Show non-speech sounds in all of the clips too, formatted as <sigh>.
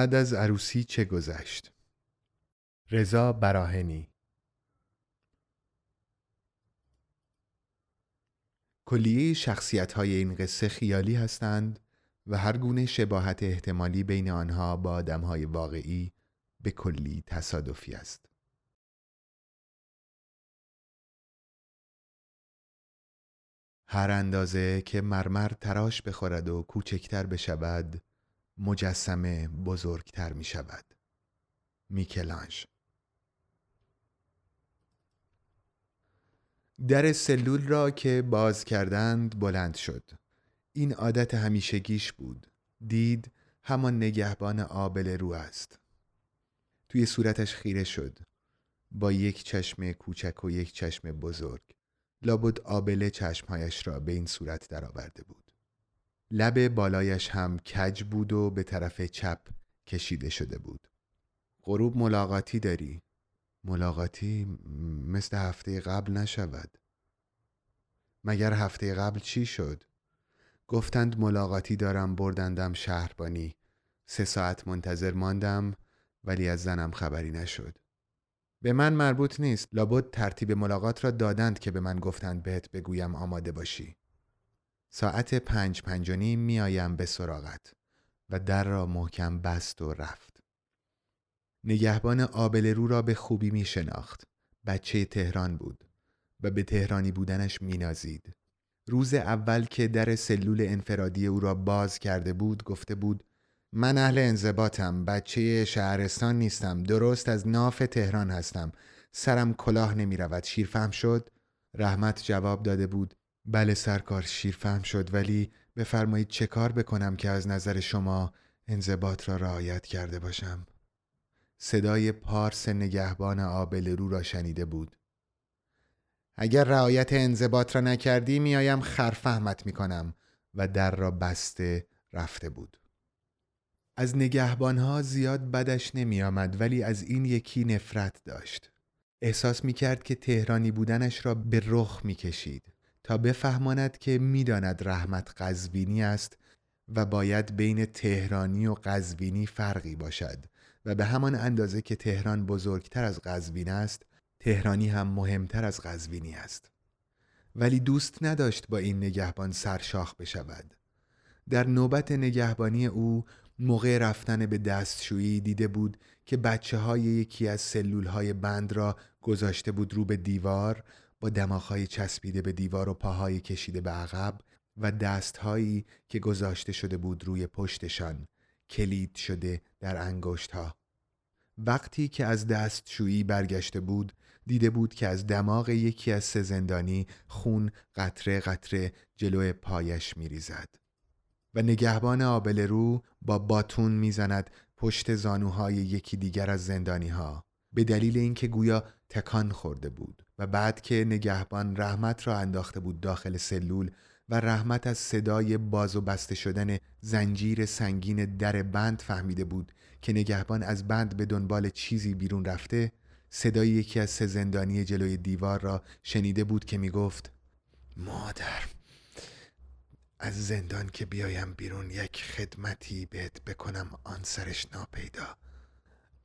بعد از عروسی چه گذشت؟ رضا براهنی کلیه شخصیت های این قصه خیالی هستند و هر گونه شباهت احتمالی بین آنها با آدم های واقعی به کلی تصادفی است. هر اندازه که مرمر تراش بخورد و کوچکتر بشود مجسمه بزرگتر می شود میکلانج. در سلول را که باز کردند بلند شد. این عادت همیشگیش بود. دید همان نگهبان آبل رو است. توی صورتش خیره شد. با یک چشم کوچک و یک چشم بزرگ. لابد آبله چشمهایش را به این صورت درآورده بود. لب بالایش هم کج بود و به طرف چپ کشیده شده بود. غروب ملاقاتی داری؟ ملاقاتی مثل هفته قبل نشود. مگر هفته قبل چی شد؟ گفتند ملاقاتی دارم بردندم شهربانی. سه ساعت منتظر ماندم ولی از زنم خبری نشد. به من مربوط نیست. لابد ترتیب ملاقات را دادند که به من گفتند بهت بگویم آماده باشی. ساعت پنج پنج و نیم میآیم به سراغت و در را محکم بست و رفت. نگهبان آبل رو را به خوبی می شناخت بچه تهران بود و به تهرانی بودنش نازید. روز اول که در سلول انفرادی او را باز کرده بود گفته بود من اهل انضباطم بچه شهرستان نیستم درست از ناف تهران هستم سرم کلاه نمی رود شیرفهم شد. رحمت جواب داده بود بله سرکار شیرفهم شد ولی بفرمایید چه کار بکنم که از نظر شما انضباط را رعایت کرده باشم؟ صدای پارس نگهبان آبل رو را شنیده بود. اگر رعایت انضباط را نکردی میایم خرفهمت می‌کنم و در را بسته رفته بود. از نگهبانها زیاد بدش نمی آمد ولی از این یکی نفرت داشت. احساس می کرد که تهرانی بودنش را به رخ می کشید بفهماند که می‌داند رحمت قزوینی است و باید بین تهرانی و قزوینی فرقی باشد و به همان اندازه که تهران بزرگتر از قزوین است تهرانی هم مهمتر از قزوینی است. ولی دوست نداشت با این نگهبان سرشاخ بشود. در نوبت نگهبانی او موقع رفتن به دستشویی دیده بود که بچه های یکی از سلول های بند را گذاشته بود رو به دیوار با دماغهای چسبیده به دیوار و پاهای کشیده به عقب و دستهایی که گذاشته شده بود روی پشتشان کلید شده در انگشت ها. وقتی که از دستشویی برگشته بود دیده بود که از دماغ یکی از سه زندانی خون قطره قطره جلو پایش میریزد. و نگهبان آبل رو با باتون می‌زند پشت زانوهای یکی دیگر از زندانی ها به دلیل اینکه گویا تکان خورده بود و بعد که نگهبان رحمت را انداخته بود داخل سلول و رحمت از صدای باز و بسته شدن زنجیر سنگین در بند فهمیده بود که نگهبان از بند به دنبال چیزی بیرون رفته صدای یکی از سه زندانی جلوی دیوار را شنیده بود که می گفت مادر از زندان که بیایم بیرون یک خدمتی بهت بکنم آن سرش ناپیدا.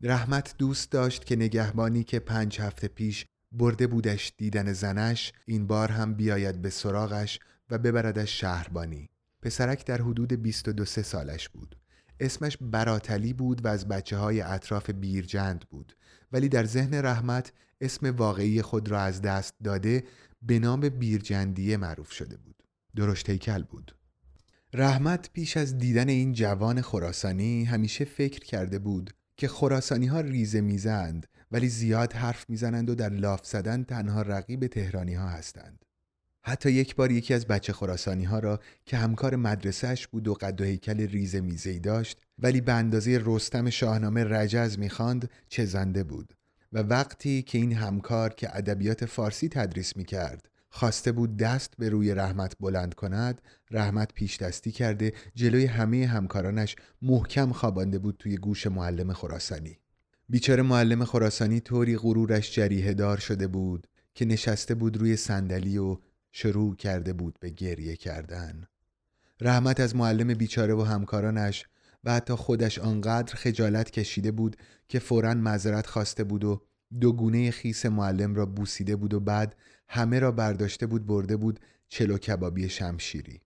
رحمت دوست داشت که نگهبانی که پنج هفته پیش برده بودش دیدن زنش این بار هم بیاید به سراغش و ببردش شهربانی. پسرک در حدود 22 سالش بود. اسمش براتلی بود و از بچه های اطراف بیرجند بود. ولی در ذهن رحمت اسم واقعی خود را از دست داده به نام بیرجندیه معروف شده بود. درشت هیکل بود. رحمت پیش از دیدن این جوان خراسانی همیشه فکر کرده بود که خراسانی ها ریزه می‌زند ولی زیاد حرف می‌زنند و در لاف زدن تنها رقیب تهرانی ها هستند. حتی یک بار یکی از بچه خراسانی ها را که همکار مدرسهش بود و قد و هیکل ریز میزی داشت ولی به اندازه رستم شاهنامه رجز می‌خواند چه زنده بود و وقتی که این همکار که ادبیات فارسی تدریس می‌کرد خواسته بود دست به روی رحمت بلند کند رحمت پیش دستی کرده جلوی همه همکارانش محکم خوابانده بود توی گوش معلم خراسانی. بیچاره معلم خراسانی طوری غرورش جریه دار شده بود که نشسته بود روی صندلی و شروع کرده بود به گریه کردن. رحمت از معلم بیچاره و همکارانش و حتی خودش آنقدر خجالت کشیده بود که فورا معذرت خواسته بود و دو گونه خیس معلم را بوسیده بود و بعد همه را برداشته بود برده بود چلو کبابی شمشیری.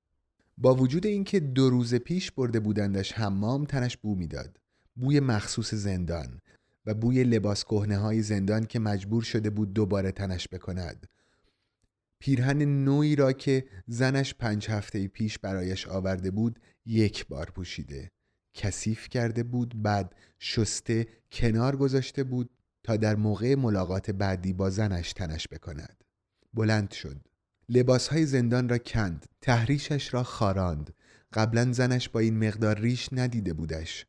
با وجود اینکه دو روز پیش برده بودندش حمام تنش بو می‌داد. بوی مخصوص زندان و بوی لباس کهنه های زندان که مجبور شده بود دوباره تنش بکند. پیرهن نوعی را که زنش پنج هفته پیش برایش آورده بود یک بار پوشیده. کثیف کرده بود بعد شسته کنار گذاشته بود تا در موقع ملاقات بعدی با زنش تنش بکند. بلند شد. لباسهای زندان را کند تحریشش را خاراند. قبلا زنش با این مقدار ریش ندیده بودش.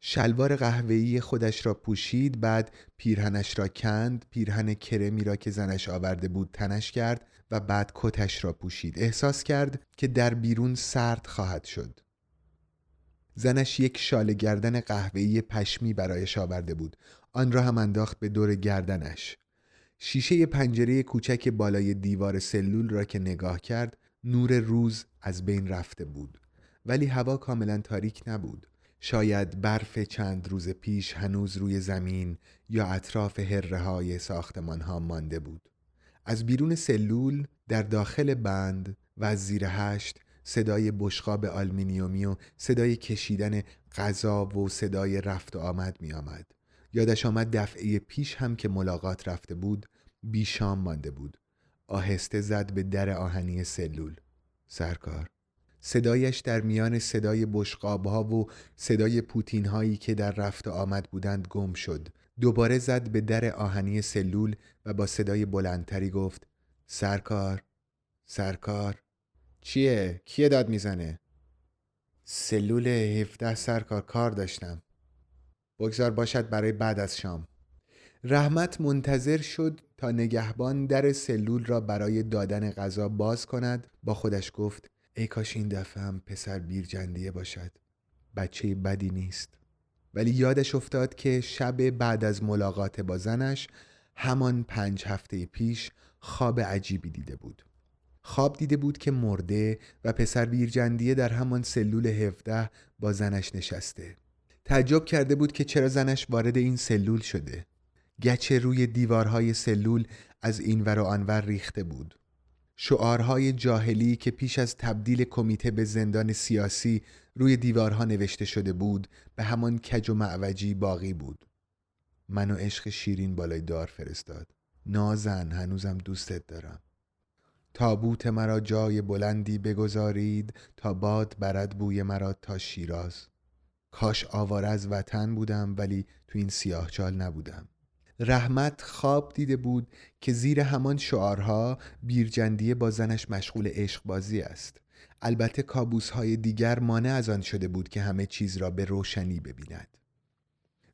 شلوار قهوه‌ای خودش را پوشید بعد پیرهنش را کند پیرهن کرمی را که زنش آورده بود تنش کرد و بعد کتش را پوشید. احساس کرد که در بیرون سرد خواهد شد. زنش یک شال گردن قهوه‌ای پشمی برایش آورده بود. آن را هم انداخت به دور گردنش. شیشه پنجره کوچک بالای دیوار سلول را که نگاه کرد نور روز از بین رفته بود. ولی هوا کاملا تاریک نبود. شاید برف چند روز پیش هنوز روی زمین یا اطراف هره های ساختمان ها مانده بود. از بیرون سلول در داخل بند و از زیر هشت صدای بشقاب آلمینیومی و صدای کشیدن غذا و صدای رفت و آمد می آمد. یادش آمد دفعه پیش هم که ملاقات رفته بود بیشام مانده بود. آهسته زد به در آهنی سلول. سرکار. صدایش در میان صدای بشقاب ها و صدای پوتین هایی که در رفت آمد بودند گم شد. دوباره زد به در آهنی سلول و با صدای بلندتری گفت سرکار سرکار. چیه؟ کیه داد می‌زنه؟ سلول 17 سرکار کار داشتم. بگذار باشد برای بعد از شام. رحمت منتظر شد تا نگهبان در سلول را برای دادن غذا باز کند. با خودش گفت ای کاش این دفعه هم پسر بیرجندیه باشد. بچه بدی نیست. ولی یادش افتاد که شب بعد از ملاقات با زنش همان پنج هفته پیش خواب عجیبی دیده بود. خواب دیده بود که مرده و پسر بیرجندیه در همان سلول 17 با زنش نشسته. تعجب کرده بود که چرا زنش وارد این سلول شده. گچه روی دیوارهای سلول از این ور و آنور ریخته بود. شعارهای جاهلی که پیش از تبدیل کمیته به زندان سیاسی روی دیوارها نوشته شده بود به همان کج و معوجی باقی بود. من و عشق شیرین بالای دار فرستاد. نازن هنوزم دوستت دارم. تابوت مرا جای بلندی بگذارید تا باد برد بوی مرا تا شیراز. کاش آوار از وطن بودم ولی تو این سیاهچال نبودم. رحمت خواب دیده بود که زیر همان شعارها بیرجندیه با زنش مشغول عشق بازی است. البته کابوس های دیگر مانع از آن شده بود که همه چیز را به روشنی ببیند.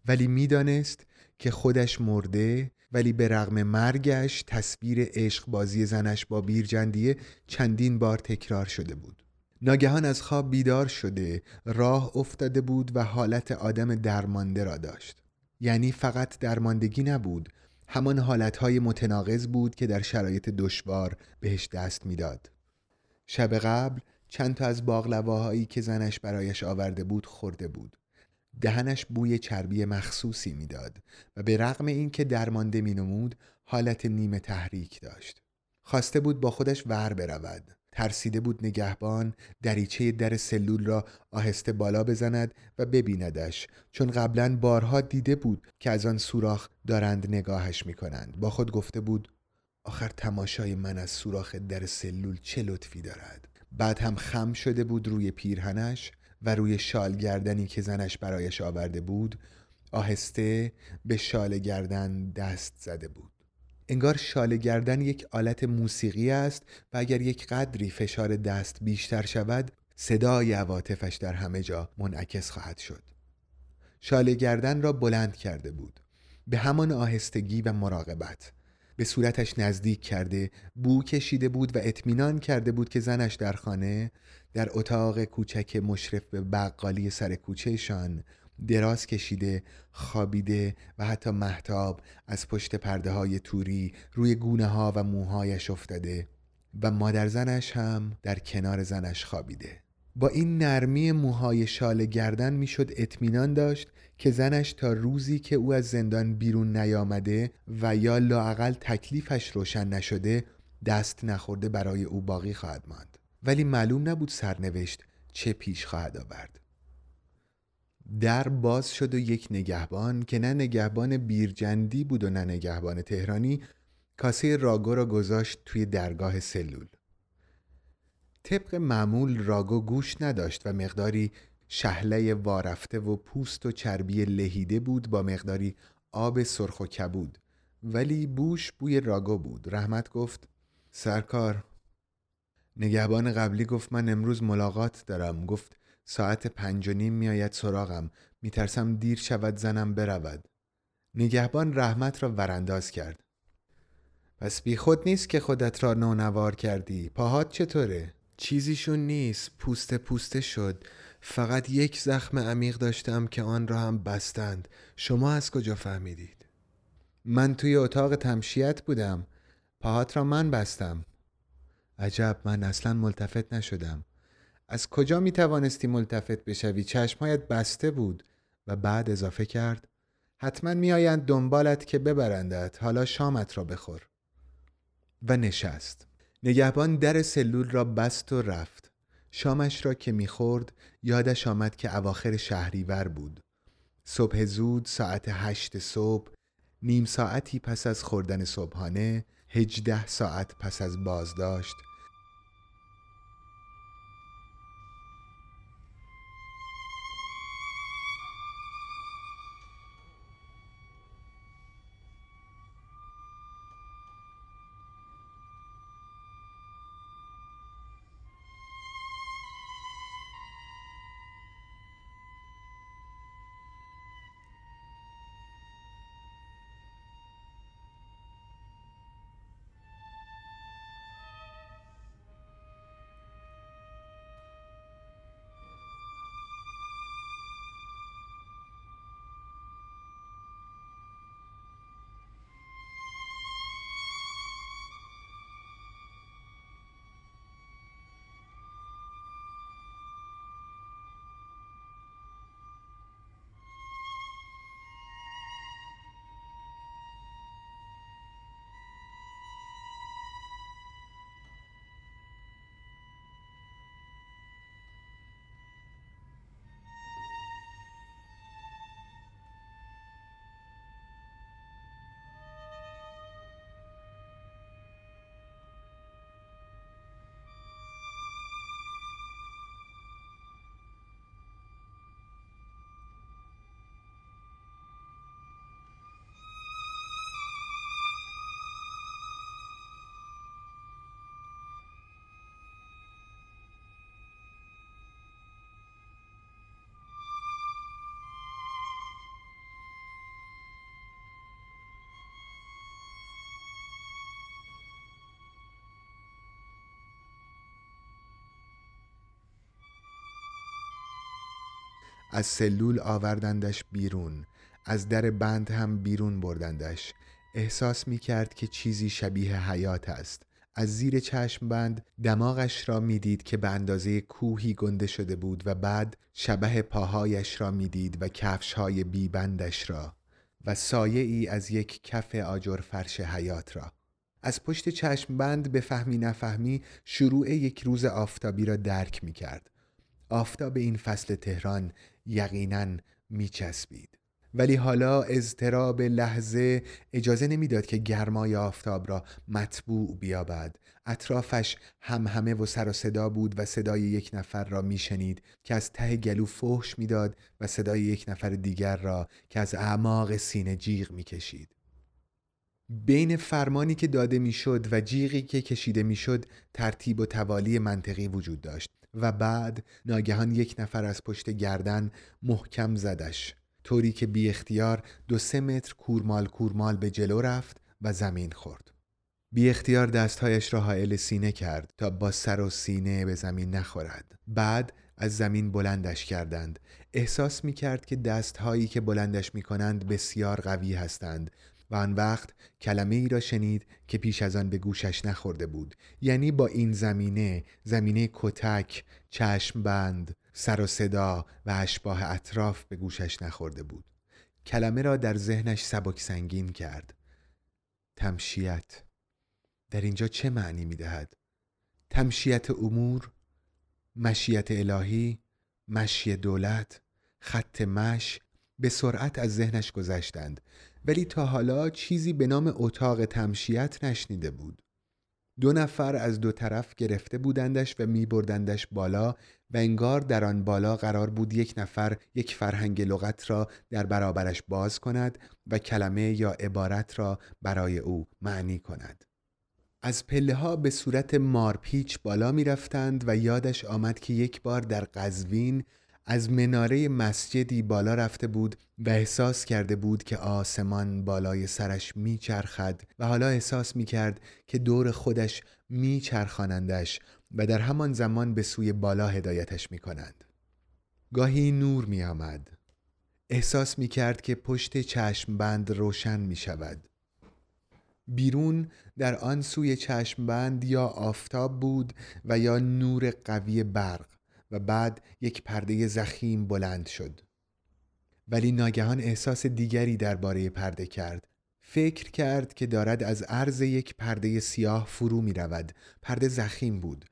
ولی می‌دانست که خودش مرده ولی به رغم مرگش تصویر عشق بازی زنش با بیرجندیه چندین بار تکرار شده بود. ناگهان از خواب بیدار شده راه افتاده بود و حالت آدم درمانده را داشت یعنی فقط درماندگی نبود همان حالتهای متناقض بود که در شرایط دشوار بهش دست می‌داد. شب قبل چند تا از باقلواهایی که زنش برایش آورده بود خورده بود. دهنش بوی چربی مخصوصی می‌داد و به رغم اینکه درمانده مینمود حالت نیمه تحریک داشت. خواسته بود با خودش ور برود ترسیده بود نگهبان دریچه در سلول را آهسته بالا بزند و ببیندش چون قبلا بارها دیده بود که از آن سوراخ دارند نگاهش می کنند با خود گفته بود آخر تماشای من از سوراخ در سلول چه لطفی دارد؟ بعد هم خم شده بود روی پیرهنش و روی شال گردنی که زنش برایش آورده بود آهسته به شال گردن دست زده بود. انگار شال گردن یک آلت موسیقی است و اگر یک قدری فشار دست بیشتر شود صدای عواطفش در همه جا منعکس خواهد شد. شال گردن را بلند کرده بود. به همان آهستگی و مراقبت. به صورتش نزدیک کرده بو کشیده بود و اطمینان کرده بود که زنش در خانه در اتاق کوچک مشرف به بقالی سر کوچهشان دراز کشیده خوابیده و حتی محتاب از پشت پرده های توری روی گونه ها و موهایش افتاده و مادر زنش هم در کنار زنش خوابیده. با این نرمی موهای شال گردن می‌شد اطمینان داشت که زنش تا روزی که او از زندان بیرون نیامده و یا لاعقل تکلیفش روشن نشده دست نخورده برای او باقی خواهد ماند. ولی معلوم نبود سرنوشت چه پیش خواهد آورد. در باز شد و یک نگهبان که نه نگهبان بیرجندی بود و نه نگهبان تهرانی کاسه راگو را گذاشت توی درگاه سلول. طبق معمول راگو گوش نداشت و مقداری شهله وارفته و پوست و چربی لهیده بود با مقداری آب سرخ و کبود. ولی بوش بوی راگو بود. رحمت گفت سرکار. نگهبان قبلی گفت من امروز ملاقات دارم. گفت ساعت پنج و نیم میآید سراغم. میترسم دیر شود زنم برود. نگهبان رحمت را ورانداز کرد. پس بی خود نیست که خودت را نونوار کردی. پاهات چطوره؟ چیزیشون نیست. پوسته پوسته شد. فقط یک زخم عمیق داشتم که آن را هم بستند. شما از کجا فهمیدید؟ من توی اتاق تمشیت بودم. پاهات را من بستم. عجب من اصلا ملتفت نشدم. از کجا می توانستی ملتفت بشوی؟ چشمهایت بسته بود و بعد اضافه کرد حتما میآیند دنبالت که ببرندت حالا شامت را بخور. و نشست. نگهبان در سلول را بست و رفت. شامش را که می‌خورد یادش آمد که اواخر شهریور بود. صبح زود ساعت هشت صبح نیم ساعتی پس از خوردن صبحانه هجده ساعت پس از بازداشت از سلول آوردندش بیرون از در بند هم بیرون بردندش. احساس می کرد که چیزی شبیه حیات است. از زیر چشم بند دماغش را می‌دید که به اندازه کوهی گنده شده بود و بعد شبه پاهایش را می‌دید و کفشهای بیبندش را و سایه ای از یک کف آجر فرش حیات را. از پشت چشم بند به فهمی نفهمی شروع یک روز آفتابی را درک می کرد آفتاب این فصل تهران یقینا میچسبید. ولی حالا اضطراب لحظه اجازه نمی‌داد که گرمای آفتاب را مطبوع بیابد. اطرافش هم همه و سر و صدا بود و صدای یک نفر را میشنید که از ته گلو فحش می‌داد و صدای یک نفر دیگر را که از اعماق سینه جیغ می‌کشید. بین فرمانی که داده می‌شد و جیغی که کشیده می‌شد ترتیب و توالی منطقی وجود داشت. و بعد ناگهان یک نفر از پشت گردن محکم زدش. طوری که بی اختیار دو سه متر کورمال کورمال به جلو رفت و زمین خورد. بی اختیار دستهایش را حائل سینه کرد تا با سر و سینه به زمین نخورد. بعد از زمین بلندش کردند. احساس می کرد که دستهایی که بلندش می کنند بسیار قوی هستند. و آن وقت کلمه ای را شنید که پیش از آن به گوشش نخورده بود. یعنی با این زمینه زمینه کتک چشم بند سر و صدا و اشباه اطراف به گوشش نخورده بود. کلمه را در ذهنش سبک سنگین کرد. تمشیت. در اینجا چه معنی می دهد؟ تمشیت امور مشیت الهی مشی دولت خط مش به سرعت از ذهنش گذشتند. ولی تا حالا چیزی به نام اتاق تمشیت نشنیده بود. دو نفر از دو طرف گرفته بودندش و می بردندش بالا و انگار در آن بالا قرار بود یک نفر یک فرهنگ لغت را در برابرش باز کند و کلمه یا عبارت را برای او معنی کند. از پله ها به صورت مارپیچ بالا می رفتند و یادش آمد که یک بار در قزوین از مناره مسجدی بالا رفته بود و احساس کرده بود که آسمان بالای سرش میچرخد و حالا احساس می‌کرد که دور خودش میچرخانندش و در همان زمان به سوی بالا هدایتش می‌کنند گاهی نور می آمد. احساس می کرد که پشت چشم بند روشن می شود. بیرون در آن سوی چشم بند یا آفتاب بود و یا نور قوی برق و بعد یک پرده زخیم بلند شد. ولی ناگهان احساس دیگری درباره پرده کرد. فکر کرد که دارد از عرض یک پرده سیاه فرو می رود. پرده زخیم بود.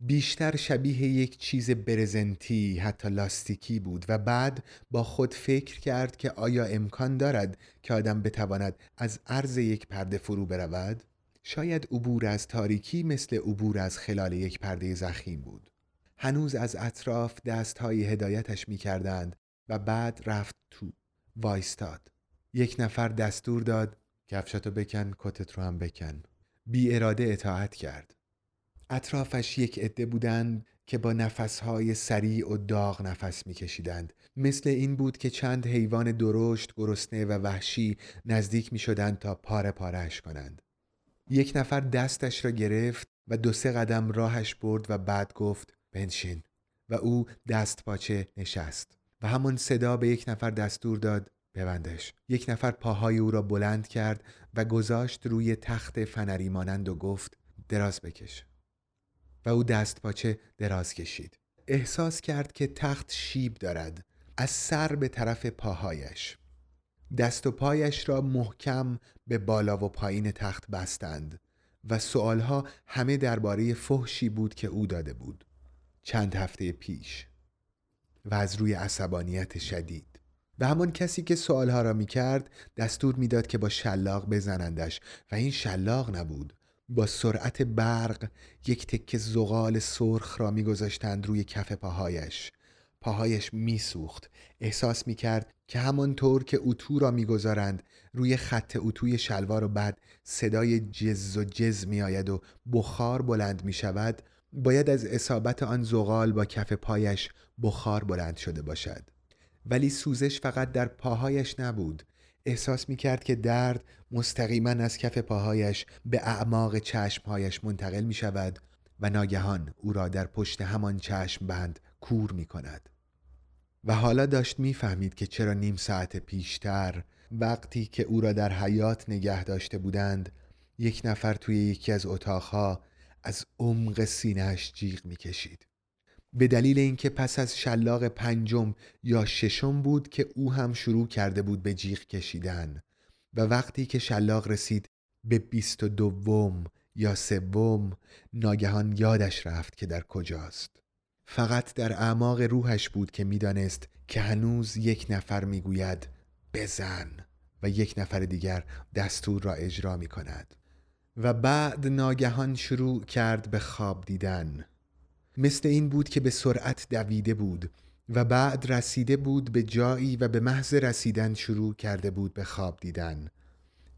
بیشتر شبیه یک چیز برزنتی حتی لاستیکی بود و بعد با خود فکر کرد که آیا امکان دارد که آدم بتواند از عرض یک پرده فرو برود؟ شاید عبور از تاریکی مثل عبور از خلال یک پرده زخیم بود. هنوز از اطراف دستهای هدایتش می کردند و بعد رفت تو وایستاد. یک نفر دستور داد کفشتو بکن کتت رو هم بکن. بی اراده اطاعت کرد. اطرافش یک عده بودند که با نفسهای سریع و داغ نفس میکشیدند. مثل این بود که چند حیوان درشت گرسنه و وحشی نزدیک می شدند تا پاره پارهش کنند. یک نفر دستش را گرفت و دو سه قدم راهش برد و بعد گفت بنشین. و او دست پاچه نشست. و همان صدا به یک نفر دستور داد ببندش. یک نفر پاهای او را بلند کرد و گذاشت روی تخت فنری مانند و گفت دراز بکش. و او دست پاچه دراز کشید. احساس کرد که تخت شیب دارد. از سر به طرف پاهایش. دست و پایش را محکم به بالا و پایین تخت بستند. و سوالها همه درباره فحشی بود که او داده بود. چند هفته پیش و از روی عصبانیت شدید. و همان کسی که سوالها را می کرد دستور می‌داد که با شلاق بزنندش. و این شلاق نبود. با سرعت برق یک تکه زغال سرخ را میگذاشتند روی کف پاهایش. پاهایش میسوخت. احساس می‌کرد که همانطور که اتو را می‌گذارند روی خط اتوی شلوار و بعد صدای جز و جز میآید و بخار بلند می‌شود باید از اصابت آن زغال با کف پایش بخار بلند شده باشد. ولی سوزش فقط در پاهایش نبود. احساس می کرد که درد مستقیما از کف پاهایش به اعماق چشمهایش منتقل می شود و ناگهان او را در پشت همان چشم بند کور می کند و حالا داشت می‌فهمید که چرا نیم ساعت پیشتر وقتی که او را در حیات نگه داشته بودند یک نفر توی یکی از اتاقها از عمق سینهش جیغ می‌کشید. به دلیل اینکه پس از شلاق پنجم یا ششم بود که او هم شروع کرده بود به جیغ کشیدن و وقتی که شلاق رسید به بیست و دوم یا سوم ناگهان یادش رفت که در کجاست. فقط در اعماق روحش بود که می‌دانست که هنوز یک نفر می‌گوید بزن و یک نفر دیگر دستور را اجرا می کند و بعد ناگهان شروع کرد به خواب دیدن. مثل این بود که به سرعت دویده بود و بعد رسیده بود به جایی و به محض رسیدن شروع کرده بود به خواب دیدن.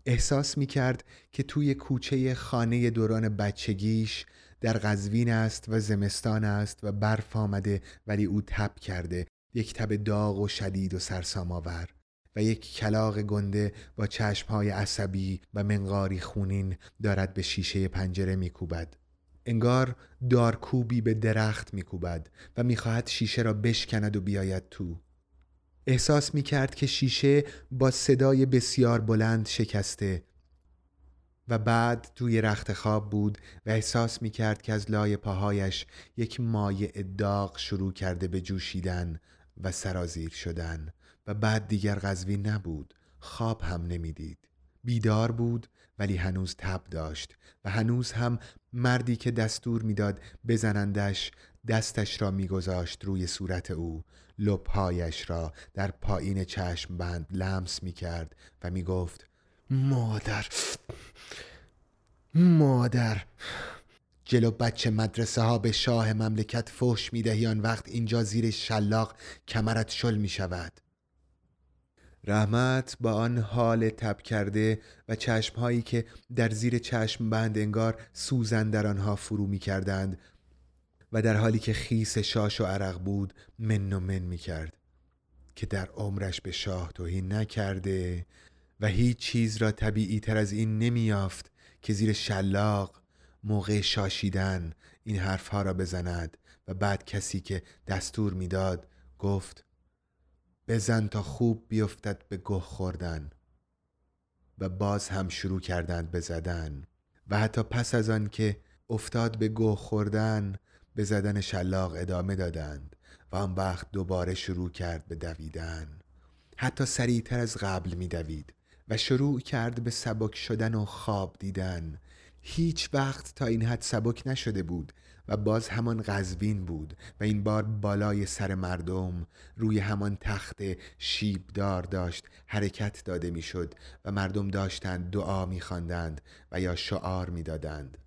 احساس می کرد که توی کوچه خانه دوران بچگیش در قزوین است و زمستان است و برف آمده ولی او تب کرده یک تب داغ و شدید و سرسام آور. و یک کلاق گنده با چشمهای عصبی و منقاری خونین دارد به شیشه پنجره میکوبد. انگار دارکوبی به درخت میکوبد و می‌خواهد شیشه را بشکند و بیاید تو. احساس می‌کرد که شیشه با صدای بسیار بلند شکسته و بعد توی رخت خواب بود و احساس می‌کرد که از لای پاهایش یک مایع داغ شروع کرده به جوشیدن. و سرازیر شدن و بعد دیگر قذوی نبود خواب هم نمی‌دید. بیدار بود ولی هنوز تب داشت و هنوز هم مردی که دستور می‌داد بزنندش دستش را میگذاشت روی صورت او لبهایش را در پایین چشم بند لمس می‌کرد و می‌گفت مادر مادر. جلو بچه مدرسه ها به شاه مملکت فوش می‌دهی آن وقت اینجا زیر شلاق کمرت شل می شود رحمت با آن حال تب کرده و چشمهایی که در زیر چشم بند انگار سوزن در آنها فرو می کردند و در حالی که خیس شاش و عرق بود من و من می کرد که در عمرش به شاه توهین نکرده و هیچ چیز را طبیعی تر از این نمی یافت که زیر شلاق موقع شاشیدن این حرفها را بزند و بعد کسی که دستور می‌داد گفت بزن تا خوب بیفتد به گه خوردن. و باز هم شروع کردند به زدن و حتی پس از آن که افتاد به گه خوردن به زدن شلاق ادامه دادند و آن وقت دوباره شروع کرد به دویدن. حتی سریعتر از قبل می دوید و شروع کرد به سبک شدن و خواب دیدن. هیچ وقت تا این حد سبک نشده بود و باز همان غزوین بود و این بار بالای سر مردم روی همان تخت شیبدار داشت حرکت داده می‌شد و مردم داشتند دعا میخواندند و یا شعار می‌دادند.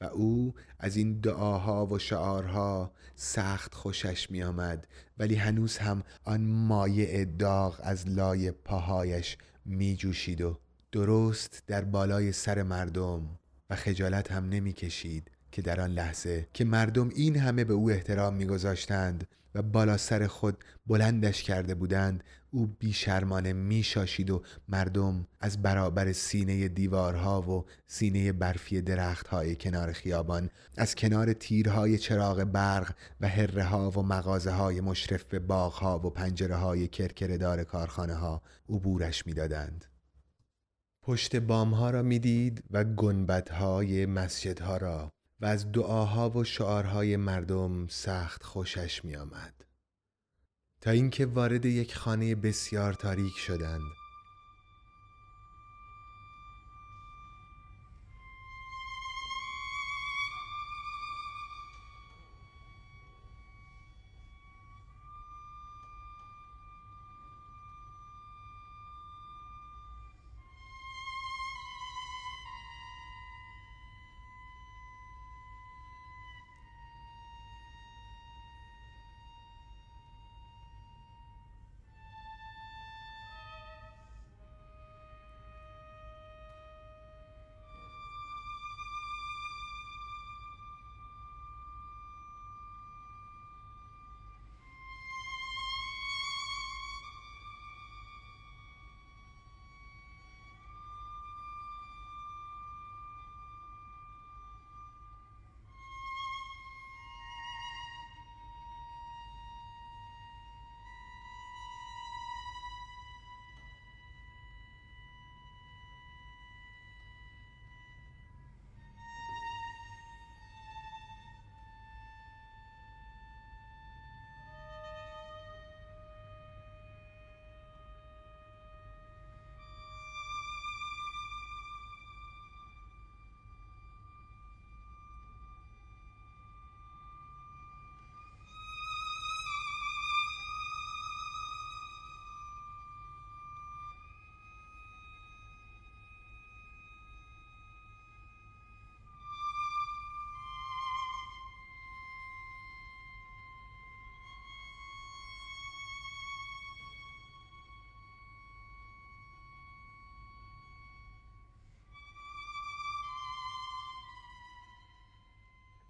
و او از این دعاها و شعارها سخت خوشش می آمد ولی هنوز هم آن مایع داغ از لای پاهایش می جوشید و درست در بالای سر مردم و خجالت هم نمی کشید که در آن لحظه که مردم این همه به او احترام میگذاشتند و بالا سر خود بلندش کرده بودند او بیشرمانه میشاشید و مردم از برابر سینه دیوارها و سینه برفی درختهای کنار خیابان از کنار تیرهای چراغ برق و هره ها و مغازه های مشرف به باغ ها و پنجره های کرکردار کارخانه ها عبورش می‌دادند. پشت بام ها را می‌دید و گنبت های مسجد ها را و از دعاها و شعارهای مردم سخت خوشش می آمد. تا اینکه وارد یک خانه بسیار تاریک شدند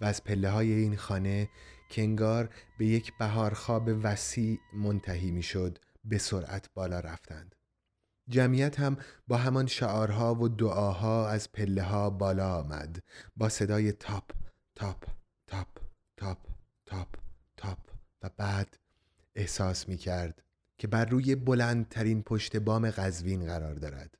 و از پله های این خانه که انگار به یک بهارخواب وسیع منتهی می‌شد به سرعت بالا رفتند. جمعیت هم با همان شعارها و دعاها از پله ها بالا آمد. با صدای تاپ تاپ تاپ تاپ تاپ تاپ و بعد احساس می کرد که بر روی بلندترین پشت بام قزوین قرار دارد.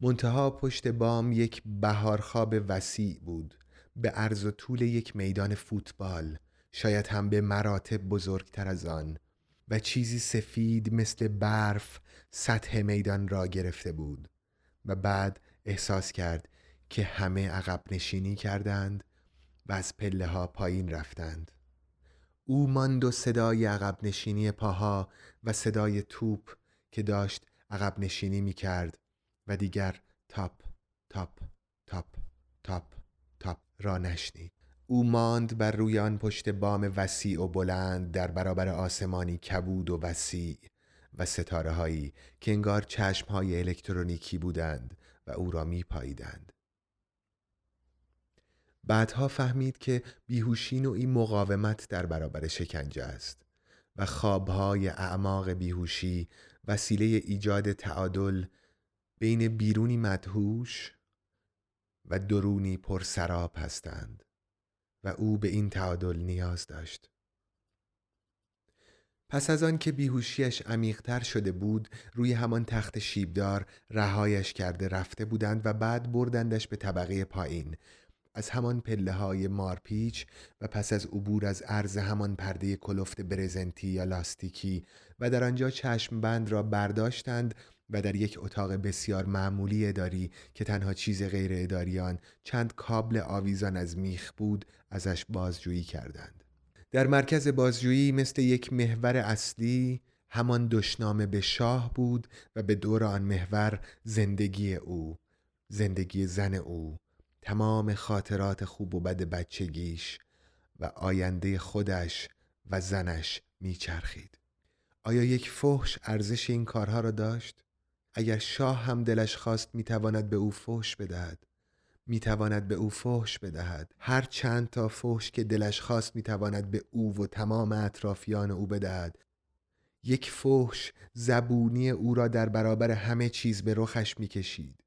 منتها پشت بام یک بهارخواب وسیع بود. به عرض و طول یک میدان فوتبال شاید هم به مراتب بزرگتر از آن و چیزی سفید مثل برف سطح میدان را گرفته بود و بعد احساس کرد که همه عقب نشینی کردند و از پله ها پایین رفتند. او ماند و صدای عقب نشینی پاها و صدای توپ که داشت عقب نشینی می کرد و دیگر تاپ تاپ تاپ تاپ. تاپ را نشنید او ماند بر روی آن پشت بام وسیع و بلند در برابر آسمانی کبود و وسیع و ستاره هایی که انگار چشم های الکترونیکی بودند و او را می پاییدند. بعدها فهمید که بیهوشی نوعی مقاومت در برابر شکنجه است و خوابهای اعماق بیهوشی وسیله ایجاد تعادل بین بیرونی مدهوش و درونی پرسراب هستند و او به این تعادل نیاز داشت. پس از آن که بیهوشیش عمیقتر شده بود روی همان تخت شیبدار رهایش کرده رفته بودند و بعد بردندش به طبقه پایین از همان پله های مارپیچ و پس از عبور از عرض همان پرده کلفت برزنتی یا لاستیکی و در آنجا چشم بند را برداشتند و در یک اتاق بسیار معمولی اداری که تنها چیز غیر اداریان چند کابل آویزان از میخ بود ازش بازجویی کردند در مرکز بازجویی مثل یک محور اصلی همان دشنامه به شاه بود و به دور آن محور زندگی او زندگی زن او تمام خاطرات خوب و بد بچگیش و آینده خودش و زنش میچرخید آیا یک فحش ارزش این کارها را داشت؟ اگر شاه هم دلش خواست می‌تواند به او فحش بدهد. می‌تواند به او فحش بدهد. هر چند تا فحش که دلش خواست می‌تواند به او و تمام اطرافیان او بدهد. یک فحش زبونی او را در برابر همه چیز به رخش می‌کشید.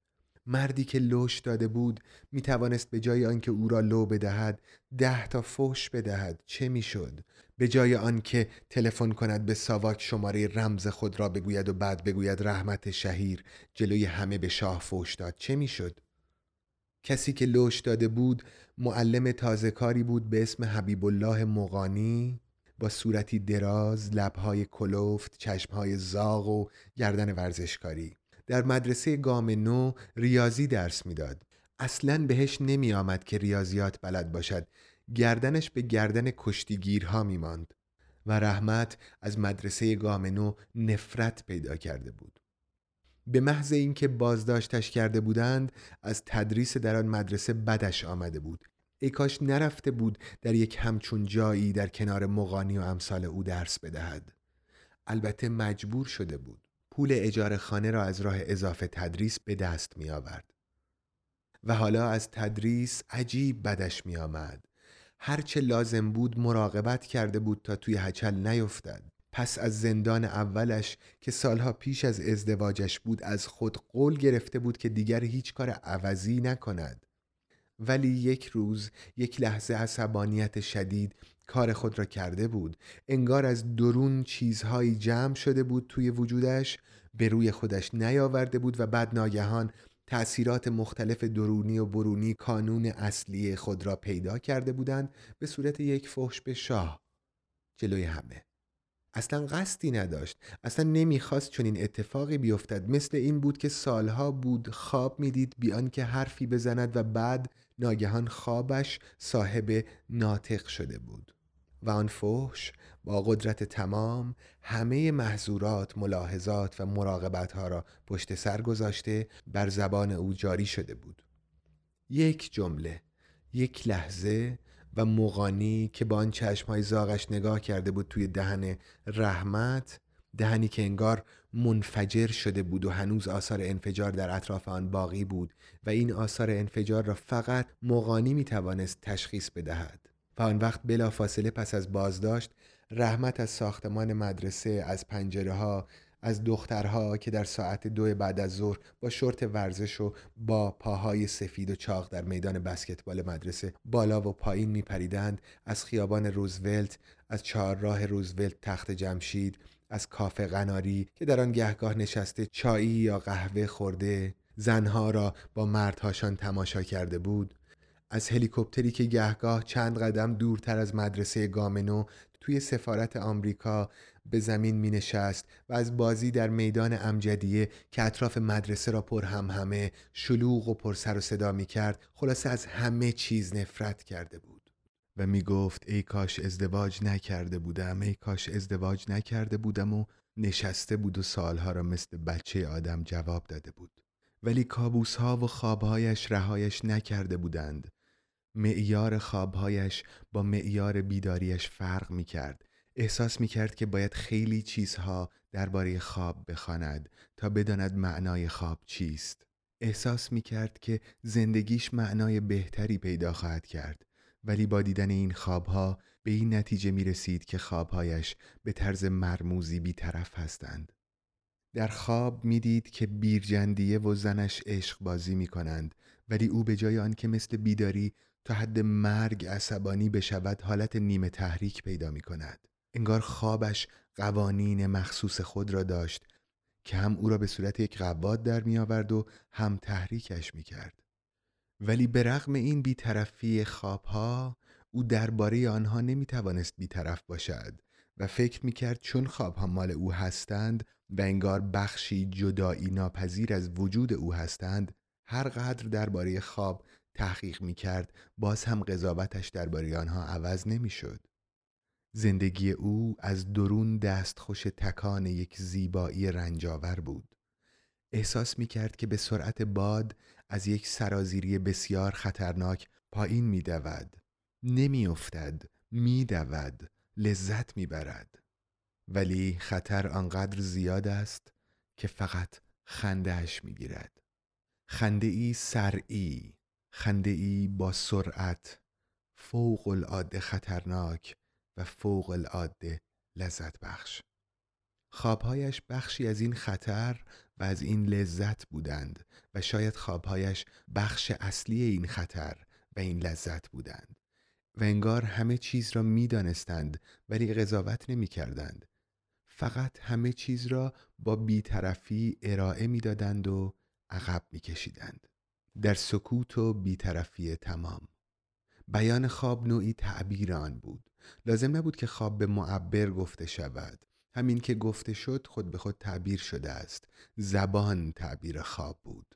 مردی که لوش داده بود می توانست به جای آنکه او را لو بدهد ده تا فوش بدهد. چه می‌شد؟ به جای آنکه تلفن کند به ساواک شماره رمز خود را بگوید و بعد بگوید رحمت شهیر جلوی همه به شاه فوش داد. چه می‌شد؟ کسی که لوش داده بود معلم تازه کاری بود به اسم حبیب الله مقانی با صورتی دراز، لبهای کلوفت، چشمهای زاغ و گردن ورزشکاری. در مدرسه گام نو ریاضی درس می‌داد. اصلا بهش نمی آمد که ریاضیات بلد باشد. گردنش به گردن کشتیگیرها می ماند. و رحمت از مدرسه گام نو نفرت پیدا کرده بود. به محض اینکه بازداشتش کرده بودند از تدریس در آن مدرسه بدش آمده بود ای کاش نرفته بود در یک همچون جایی در کنار مغانی و امثال او درس بدهد البته مجبور شده بود پول اجاره خانه را از راه اضافه تدریس به دست می آورد. و حالا از تدریس عجیب بدش می آمد. هرچه لازم بود مراقبت کرده بود تا توی هچل نیفتد. پس از زندان اولش که سالها پیش از ازدواجش بود از خود قول گرفته بود که دیگر هیچ کار عوضی نکند. ولی یک روز یک لحظه عصبانیت شدید کار خود را کرده بود. انگار از درون چیزهایی جمع شده بود توی وجودش به روی خودش نیاورده بود و بعد ناگهان تأثیرات مختلف درونی و برونی کانون اصلی خود را پیدا کرده بودند به صورت یک فحش به شاه. جلوی همه. اصلا قصدی نداشت. اصلا نمی‌خواست این اتفاقی بیفتد. مثل این بود که سالها بود خواب می‌دید بیان که حرفی بزند و بعد ناگهان خوابش صاحب ناطق شده بود و آن فحش با قدرت تمام همه محضورات، ملاحظات و مراقبت ها را پشت سر گذاشته بر زبان او جاری شده بود. یک جمله، یک لحظه و مغانی که با آن های زاغش نگاه کرده بود توی دهن رحمت دهنی که انگار منفجر شده بود و هنوز آثار انفجار در اطراف آن باقی بود و این آثار انفجار را فقط مغانی می توانست تشخیص بدهد. و آن وقت بلافاصله پس از بازداشت رحمت از ساختمان مدرسه از پنجره ها از دخترها که در ساعت دو بعد از ظهر با شورت ورزش و با پاهای سفید و چاق در میدان بسکتبال مدرسه بالا و پایین میپریدند از خیابان روزولت از چهارراه روزولت تخت جمشید از کافه قناری که در آن گهگاه نشسته چایی یا قهوه خورده زنها را با مردهاشان تماشا کرده بود. از هلیکوپتری که گهگاه چند قدم دورتر از مدرسه گامنو توی سفارت آمریکا به زمین می نشست و از بازی در میدان امجدیه که اطراف مدرسه را پر هم همه شلوغ و پر سر و صدا می کرد خلاصه از همه چیز نفرت کرده بود. می گفت ای کاش ازدواج نکرده بودم ای کاش ازدواج نکرده بودم و نشسته بود و سالها را مثل بچه آدم جواب داده بود. ولی کابوس ها و خوابهایش رهایش نکرده بودند. معیار خوابهایش با معیار بیداریش فرق می کرد احساس می کرد که باید خیلی چیزها درباره خواب بخواند تا بداند معنای خواب چیست. احساس می کرد که زندگیش معنای بهتری پیدا خواهد کرد. ولی با دیدن این خوابها به این نتیجه می رسید که خوابهایش به طرز مرموزی بیطرف هستند. در خواب می‌دید که بیرجندیه و زنش عشق بازی می کنند ولی او به جای آن که مثل بیداری تا حد مرگ عصبانی بشود حالت نیمه تحریک پیدا می کند. انگار خوابش قوانین مخصوص خود را داشت که هم او را به صورت یک قواد در می آورد و هم تحریکش می کرد. ولی به رغم این بیطرفی خوابها او درباره آنها نمی توانست بیطرف باشد و فکر می کرد چون خوابها مال او هستند و انگار بخشی جدایی ناپذیر از وجود او هستند هر قدر درباره خواب تحقیق می کرد باز هم قضاوتش درباره آنها عوض نمی شد. زندگی او از درون دستخوش تکان یک زیبایی رنجاور بود. احساس می کرد که به سرعت باد از یک سرازیری بسیار خطرناک پایین می دود. نمی افتد. می دود. لذت می برد. ولی خطر آنقدر زیاد است که فقط خندهش می گیرد. خنده ای سرعی خنده ای با سرعت فوق العاده خطرناک و فوق العاده لذت بخش خوابهایش بخشی از این خطر و از این لذت بودند و شاید خوابهایش بخش اصلی این خطر و این لذت بودند و انگار همه چیز را می دانستند ولی قضاوت نمی کردند. فقط همه چیز را با بیطرفی ارائه می دادند و عقب می کشیدند. در سکوت و بیطرفی تمام بیان خواب نوعی تعبیر آن بود لازم نبود که خواب به معبر گفته شود همین که گفته شد خود به خود تعبیر شده است. زبان تعبیر خواب بود.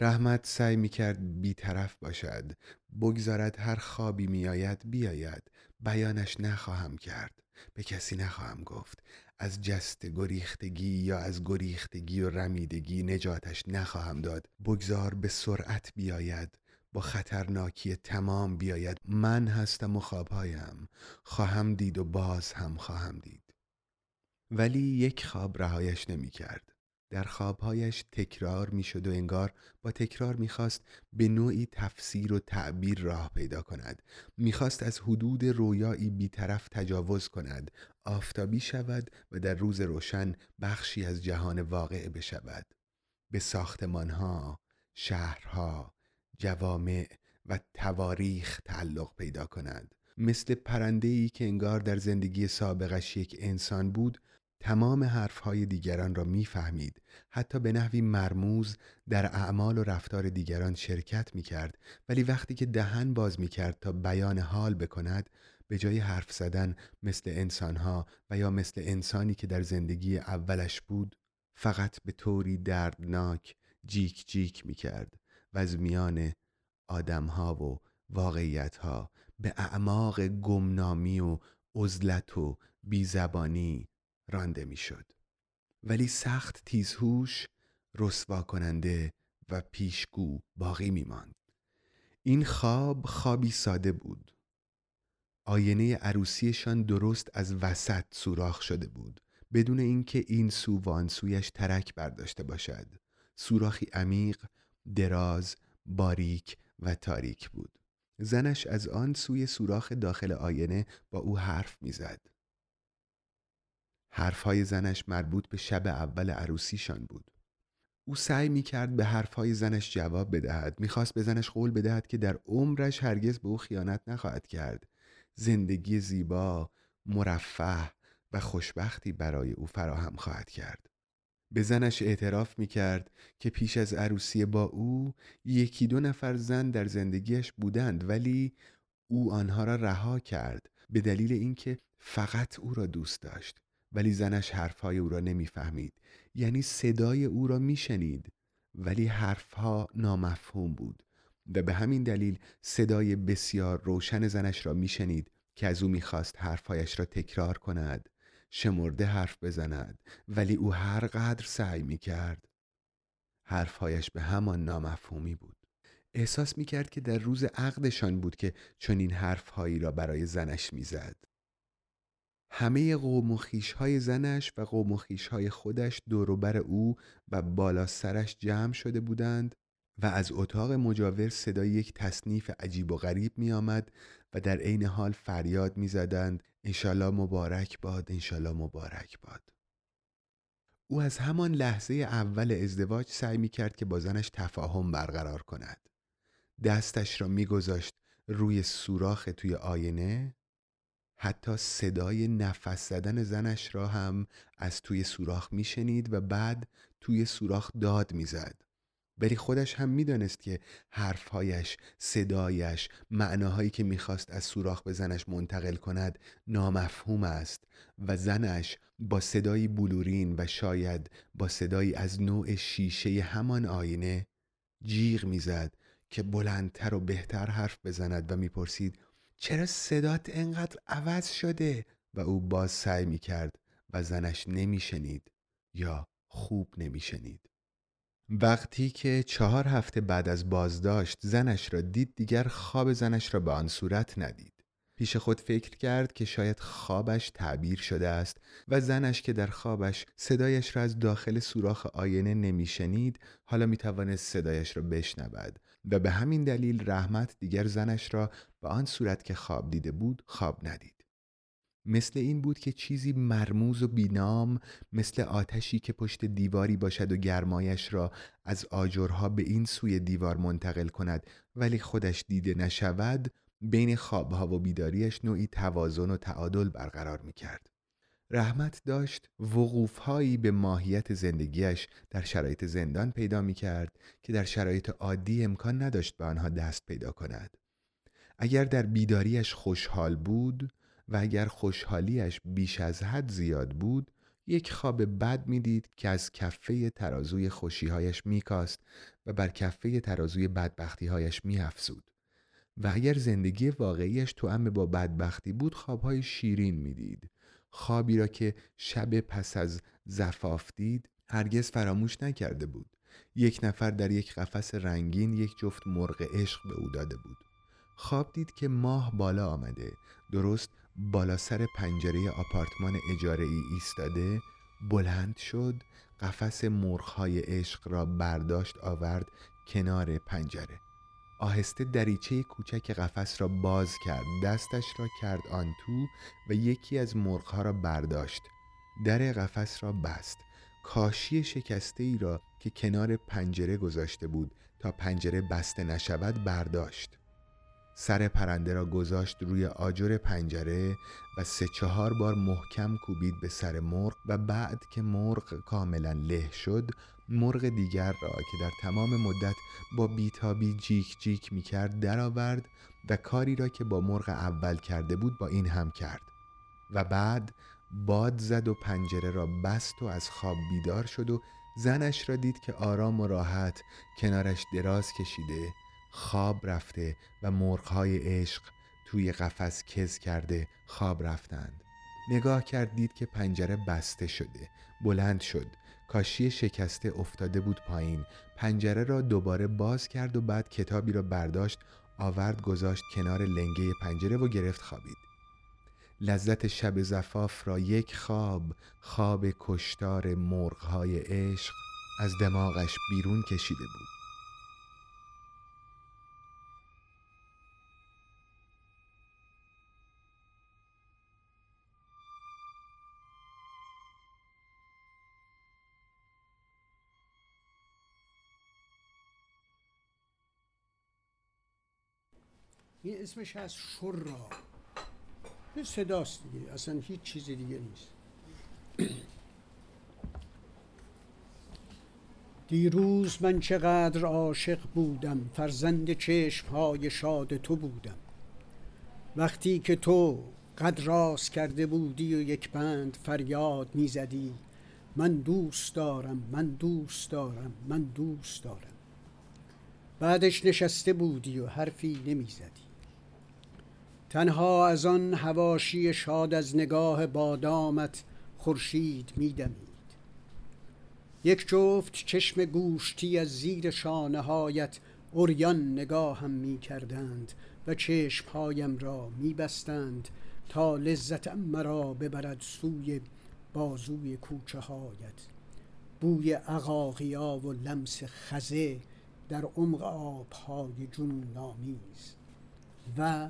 رحمت سعی می کرد بیطرف باشد. بگذارد هر خوابی می آید بیاید. بیانش نخواهم کرد. به کسی نخواهم گفت. از جست گریختگی یا از گریختگی و رمیدگی نجاتش نخواهم داد. بگذار به سرعت بیاید. با خطرناکی تمام بیاید. من هستم و خوابهایم. خواهم دید و باز هم خواهم دید. ولی یک خواب رهایش نمی کرد در خوابهایش تکرار می شد و انگار با تکرار می‌خواست به نوعی تفسیر و تعبیر راه پیدا کند. می‌خواست از حدود رویایی بیطرف تجاوز کند. آفتابی شود و در روز روشن بخشی از جهان واقع بشود. به ساختمانها، شهرها، جوامع و تواریخ تعلق پیدا کند. مثل پرنده‌ای که انگار در زندگی سابقش یک انسان بود تمام حرفهای دیگران را می‌فهمید. حتی به نحوی مرموز در اعمال و رفتار دیگران شرکت می کرد ولی وقتی که دهن باز می کرد تا بیان حال بکند به جای حرف زدن مثل انسانها و یا مثل انسانی که در زندگی اولش بود فقط به طوری دردناک جیک جیک می کرد و از میان آدمها و واقعیتها به اعماق گمنامی و عزلت و بیزبانی رانده می‌شد. ولی سخت تیزهوش رسوا کننده و پیشگو باقی می ماند. این خواب خوابی ساده بود. آینه عروسیشان درست از وسط سوراخ شده بود بدون اینکه این سو وانسویش ترک برداشته باشد. سوراخی عمیق، دراز، باریک و تاریک بود. زنش از آن سوی سوراخ داخل آینه با او حرف می‌زد. حرفهای زنش مربوط به شب اول عروسیشان بود. او سعی می کرد به حرفهای زنش جواب بدهد می‌خواست به زنش قول بدهد که در عمرش هرگز به او خیانت نخواهد کرد. زندگی زیبا مرفه و خوشبختی برای او فراهم خواهد کرد. به زنش اعتراف می کرد که پیش از عروسی با او یکی دو نفر زن در زندگیش بودند ولی او آنها را رها کرد به دلیل اینکه فقط او را دوست داشت. ولی زنش حرفهای او را نمی‌فهمید. یعنی صدای او را میشنید ولی حرفها نامفهوم بود و به همین دلیل صدای بسیار روشن زنش را میشنید که از او می‌خواست حرفهایش را تکرار کند شمرده حرف بزند ولی او هر قدر سعی می‌کرد. حرفهایش به همان نامفهومی بود. احساس می‌کرد که در روز عقدشان بود که چنین حرفهایی را برای زنش می‌زد. همه قوم و های زنش و قوم و های خودش دوروبر او و بالا سرش جمع شده بودند و از اتاق مجاور صدای یک تصنیف عجیب و غریب می آمد و در عین حال فریاد می زدند انشالله مبارک باد انشالله مبارک باد. او از همان لحظه اول ازدواج سعی می کرد که با زنش تفاهم برقرار کند. دستش را میگذاشت روی سوراخ توی آینه حتی صدای نفس زدن زنش را هم از توی سوراخ میشنید و بعد توی سوراخ داد می‌زد. ولی خودش هم می‌دانست که حرفهایش، صدایش، معناهایی که می‌خواست از سوراخ به زنش منتقل کند نامفهوم است و زنش با صدایی بلورین و شاید با صدایی از نوع شیشه همان آینه جیغ می‌زد که بلندتر و بهتر حرف بزند و می‌پرسید چرا صدات انقدر عوض شده؟ و او باز سعی می کرد و زنش نمیشنید یا خوب نمیشنید. وقتی که چهار هفته بعد از بازداشت زنش را دید دیگر خواب زنش را به آن صورت ندید. پیش خود فکر کرد که شاید خوابش تعبیر شده است و زنش که در خوابش صدایش را از داخل سوراخ آینه نمیشنید حالا می توانست صدایش را بشنود. و به همین دلیل رحمت دیگر زنش را به آن صورت که خواب دیده بود خواب ندید مثل این بود که چیزی مرموز و بینام مثل آتشی که پشت دیواری باشد و گرمایش را از آجرها به این سوی دیوار منتقل کند ولی خودش دیده نشود بین خوابها و بیداریش نوعی توازن و تعادل برقرار می کرد. رحمت داشت وقوفهایی به ماهیت زندگیش در شرایط زندان پیدا می کرد که در شرایط عادی امکان نداشت به آنها دست پیدا کند. اگر در بیداریش خوشحال بود و اگر خوشحالیش بیش از حد زیاد بود یک خواب بد می‌دید که از کفه ترازوی خوشیهایش میکاست و بر کفه ترازوی بدبختیهایش میافزود و اگر زندگی واقعیش تو با بدبختی بود خوابهای شیرین می‌دید خوابی را که شب پس از زفاف دید هرگز فراموش نکرده بود. یک نفر در یک قفس رنگین یک جفت مرغ عشق به او داده بود. خواب دید که ماه بالا آمده. درست بالا سر پنجره آپارتمان اجاره ای ایستاده بلند شد قفس مرغهای عشق را برداشت آورد کنار پنجره. آهسته دریچه کوچک قفس را باز کرد. دستش را کرد آن تو و یکی از مرغها را برداشت. در قفس را بست. کاشی شکسته ای را که کنار پنجره گذاشته بود تا پنجره بسته نشود برداشت. سر پرنده را گذاشت روی آجر پنجره و سه چهار بار محکم کوبید به سر مرغ و بعد که مرغ کاملا له شد مرغ دیگر را که در تمام مدت با بیتابی جیک جیک می کرد درآورد و کاری را که با مرغ اول کرده بود با این هم کرد. و بعد باد زد و پنجره را بست و از خواب بیدار شد و زنش را دید که آرام و راحت کنارش دراز کشیده خواب رفته و مرغهای عشق توی قفس کز کرده خواب رفتند. نگاه کرد دید که پنجره بسته شده بلند شد. کاشی شکسته افتاده بود پایین. پنجره را دوباره باز کرد و بعد کتابی را برداشت آورد گذاشت کنار لنگه پنجره و گرفت خوابید. لذت شب زفاف را یک خواب خواب کشتار مرغهای عشق از دماغش بیرون کشیده بود. این اسمش از شرا. این صداست دیگه اصلا هیچ چیز دیگه نیست. دیروز من چقدر عاشق بودم فرزند چشم های شاد تو بودم. وقتی که تو قد راست کرده بودی و یک بند فریاد می‌زدی من دوست دارم من دوست دارم من دوست دارم. بعدش نشسته بودی و حرفی نمی‌زدی. تنها از آن هواشی شاد از نگاه بادامت خورشید میدمید. یک جفت چشم گوشتی از زیر شانه هایت اوریان نگاهم می کردند و چشمهایم را می بستند تا لذتم مرا ببرد سوی بازوی کوچه هایت بوی عقاقیا و لمس خزه در عمق آبهای جنون نامیز و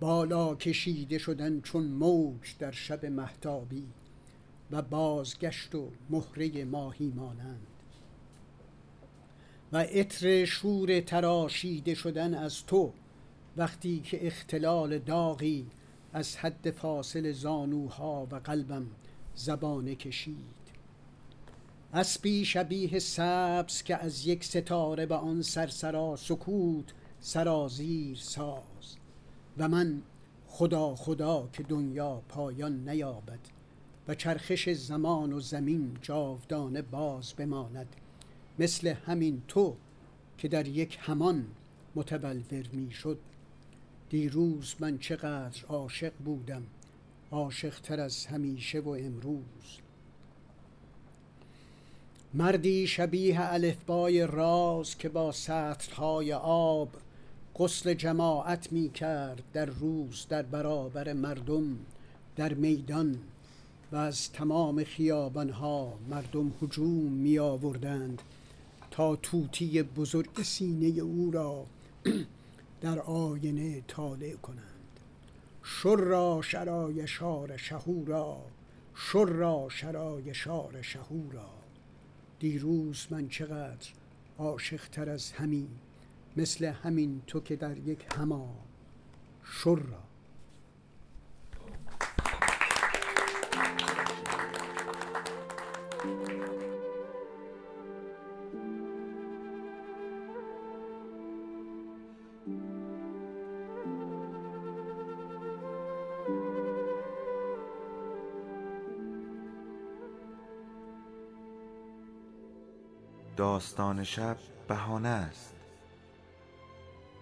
بالا کشیده شدن چون موج در شب محتابی و بازگشت و مهره ماهی مانند. و عطر شور تراشیده شدن از تو وقتی که اختلال داغی از حد فاصل زانوها و قلبم زبانه کشید. اسبی شبیه سبز که از یک ستاره به آن سرسرا سکوت سرازیر ساز. و من خدا خدا که دنیا پایان نیابد و چرخش زمان و زمین جاودانه باز بماند مثل همین تو که در یک همان متبلور می شد دیروز من چقدر عاشق بودم عاشق تر از همیشه و امروز. مردی شبیه الفبای راز که با سطرهای آب غسل جماعت می کرد در روز در برابر مردم در میدان و از تمام خیابانها مردم هجوم می آوردند تا توتی بزرگ سینه او را <clears throat> در آینه طالع کنند. شر شرای شار شهورا شر شرای شار شهورا. دیروز من چقدر عاشق تر از همین مثل همین تو که در یک هما شرا داستان شب بهانه است.